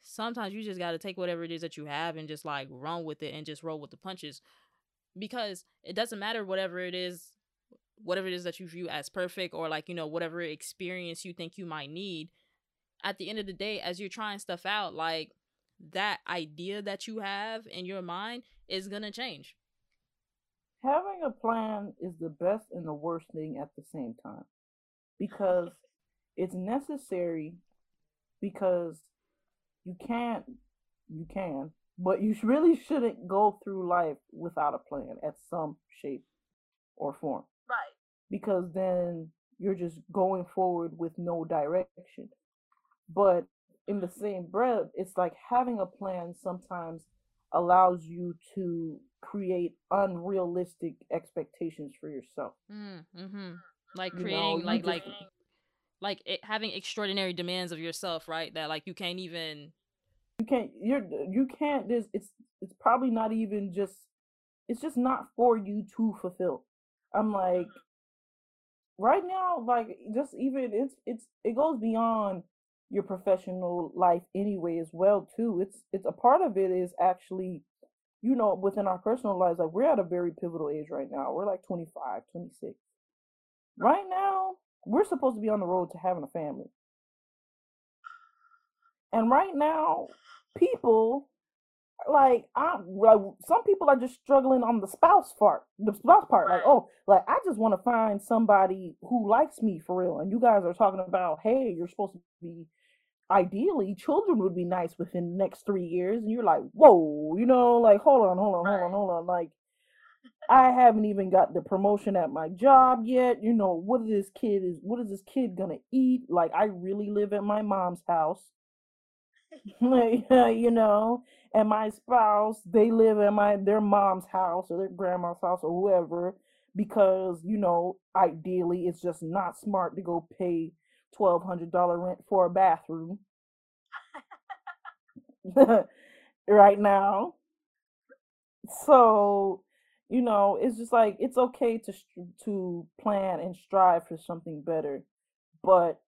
sometimes you just got to take whatever it is that you have and just like run with it and just roll with the punches because it doesn't matter whatever it is whatever it is that you view as perfect or like you know whatever experience you think you might need at the end of the day as you're trying stuff out like that idea that you have in your mind is going to change Having a plan is the best and the worst thing at the same time because it's necessary because you can't you can but you really shouldn't go through life without a plan at some shape or form Right. because then you're just going forward with no direction but in the mm-hmm. same breath it's like having a plan sometimes allows you to create unrealistic expectations for yourself. Mm, mm-hmm. like You know, creating you like just- like like it, having extraordinary demands of yourself right? That like you can't even you can't you're you can't there's it's it's probably not even just it's just not for you to fulfill. I'm like right now like just even it's it's it goes beyond your professional life anyway as well too. It's it's a part of it is actually you know within our personal lives like we're at a very pivotal age right now we're like 25 26 right now we're supposed to be on the road to having a family and right now people like I'm like some people are just struggling on the spouse part, the spouse part. Like, oh, like I just want to find somebody who likes me for real. And you guys are talking about, hey, you're supposed to be ideally children would be nice within the next three years, and you're like, whoa, you know, like hold on, hold on, hold on, hold on, like. I haven't even got the promotion at my job yet. You know, what is this kid is what is this kid gonna eat? Like I really live at my mom's house. You know, and my spouse, they live at my their mom's house or their grandma's house or whoever, because you know, ideally, it's just not smart to go pay twelve hundred dollar rent for a bathroom. Right now. So, you know, it's just like it's okay to to plan and strive for something better, but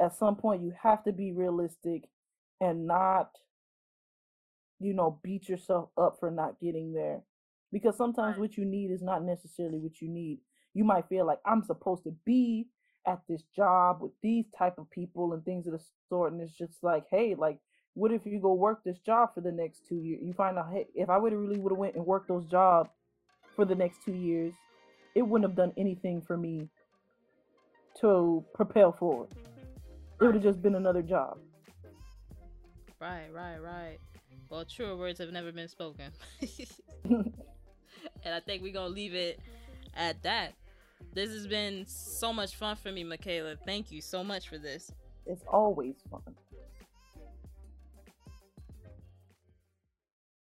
at some point you have to be realistic and not you know beat yourself up for not getting there because sometimes what you need is not necessarily what you need. You might feel like i'm supposed to be at this job with these type of people and things of the sort and it's just like hey like what if you go work this job for the next two years you find out hey if i would have really would have went and worked those jobs for the next two years it wouldn't have done anything for me to propel forward. It would have just been another job. Right right right. Well truer words have never been spoken. And i think we're gonna leave it at that this has been so much fun for me michaela. Thank you so much for this. It's always fun